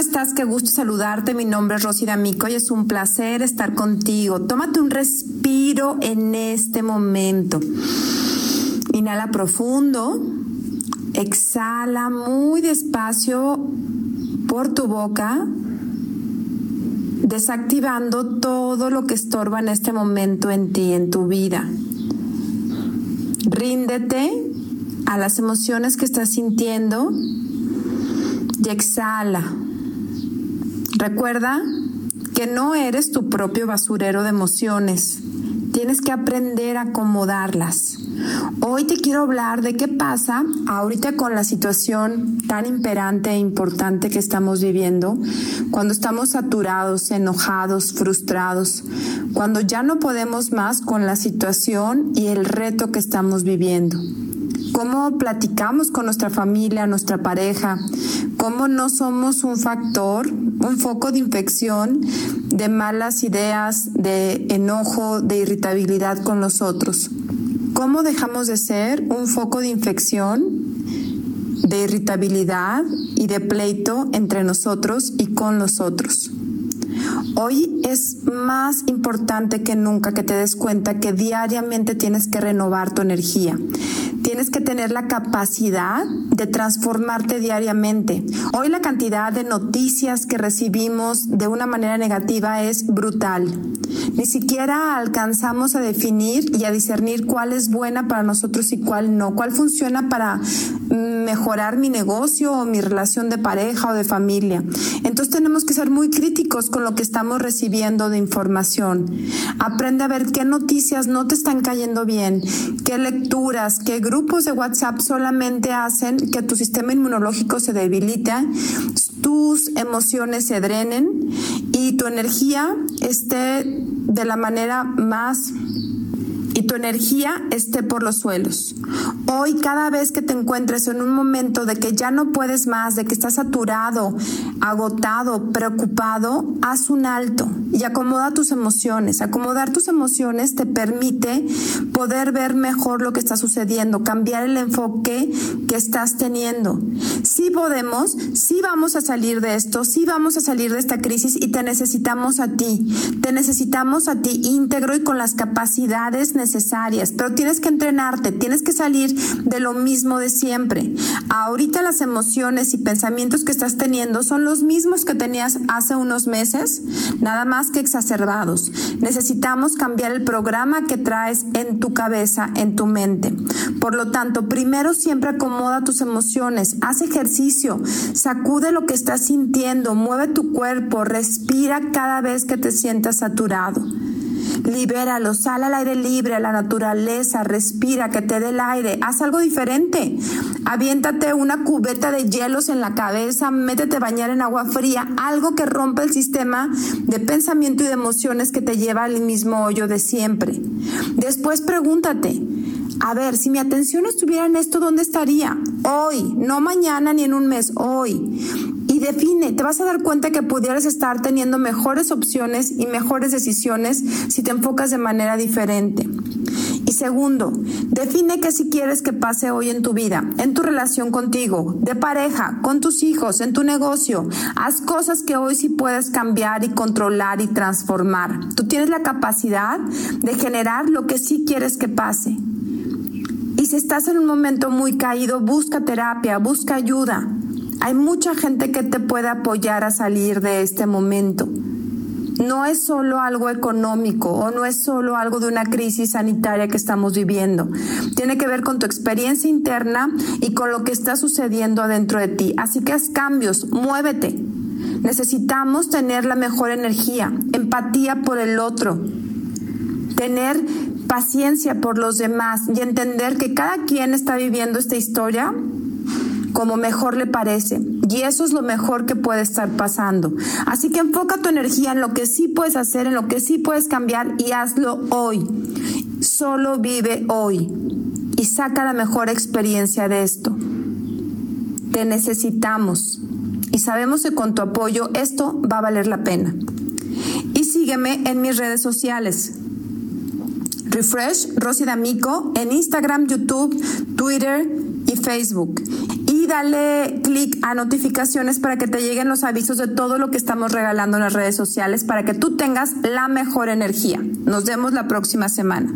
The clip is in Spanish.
estás? Qué gusto saludarte. Mi nombre es Rosy D'Amico y es un placer estar contigo. Tómate un respiro en este momento. Inhala profundo. Exhala muy despacio por tu boca, desactivando todo lo que estorba en este momento en ti, en tu vida. Ríndete a las emociones que estás sintiendo y exhala. Recuerda que no eres tu propio basurero de emociones. Tienes que aprender a acomodarlas. Hoy te quiero hablar de qué pasa ahorita con la situación tan imperante e importante que estamos viviendo, cuando estamos saturados, enojados, frustrados, cuando ya no podemos más con la situación y el reto que estamos viviendo cómo platicamos con nuestra familia, nuestra pareja, cómo no somos un factor, un foco de infección de malas ideas, de enojo, de irritabilidad con los otros. ¿Cómo dejamos de ser un foco de infección, de irritabilidad y de pleito entre nosotros y con los otros? Hoy es más importante que nunca que te des cuenta que diariamente tienes que renovar tu energía tienes que tener la capacidad de transformarte diariamente. Hoy la cantidad de noticias que recibimos de una manera negativa es brutal. Ni siquiera alcanzamos a definir y a discernir cuál es buena para nosotros y cuál no, cuál funciona para mejorar mi negocio o mi relación de pareja o de familia. Entonces tenemos que ser muy críticos con lo que estamos recibiendo de información. Aprende a ver qué noticias no te están cayendo bien, qué lecturas, qué grupos de WhatsApp solamente hacen que tu sistema inmunológico se debilite, tus emociones se drenen y tu energía esté de la manera más y tu energía esté por los suelos. Hoy cada vez que te encuentres en un momento de que ya no puedes más, de que estás saturado, agotado, preocupado, haz un alto y acomoda tus emociones. Acomodar tus emociones te permite poder ver mejor lo que está sucediendo, cambiar el enfoque que estás teniendo. Sí podemos, sí vamos a salir de esto, sí vamos a salir de esta crisis y te necesitamos a ti. Te necesitamos a ti íntegro y con las capacidades necesarias, pero tienes que entrenarte, tienes que salir de lo mismo de siempre. Ahorita las emociones y pensamientos que estás teniendo son los mismos que tenías hace unos meses, nada más que exacerbados. Necesitamos cambiar el programa que traes en tu cabeza, en tu mente. Por lo tanto, primero siempre acomoda tus emociones, haz ejercicio, sacude lo que estás sintiendo, mueve tu cuerpo, respira cada vez que te sientas saturado. Libéralo, sal al aire libre, a la naturaleza, respira, que te dé el aire, haz algo diferente. Aviéntate una cubeta de hielos en la cabeza, métete a bañar en agua fría, algo que rompa el sistema de pensamiento y de emociones que te lleva al mismo hoyo de siempre. Después pregúntate, a ver, si mi atención estuviera en esto, ¿dónde estaría? Hoy, no mañana ni en un mes, hoy y define, te vas a dar cuenta que pudieras estar teniendo mejores opciones y mejores decisiones si te enfocas de manera diferente. Y segundo, define qué si quieres que pase hoy en tu vida, en tu relación contigo, de pareja, con tus hijos, en tu negocio. Haz cosas que hoy sí puedes cambiar y controlar y transformar. Tú tienes la capacidad de generar lo que sí quieres que pase. Y si estás en un momento muy caído, busca terapia, busca ayuda. Hay mucha gente que te puede apoyar a salir de este momento. No es solo algo económico o no es solo algo de una crisis sanitaria que estamos viviendo. Tiene que ver con tu experiencia interna y con lo que está sucediendo adentro de ti. Así que haz cambios, muévete. Necesitamos tener la mejor energía, empatía por el otro, tener paciencia por los demás y entender que cada quien está viviendo esta historia como mejor le parece. Y eso es lo mejor que puede estar pasando. Así que enfoca tu energía en lo que sí puedes hacer, en lo que sí puedes cambiar y hazlo hoy. Solo vive hoy y saca la mejor experiencia de esto. Te necesitamos y sabemos que con tu apoyo esto va a valer la pena. Y sígueme en mis redes sociales. Refresh Rosy D'Amico en Instagram, YouTube, Twitter y Facebook dale clic a notificaciones para que te lleguen los avisos de todo lo que estamos regalando en las redes sociales para que tú tengas la mejor energía. Nos vemos la próxima semana.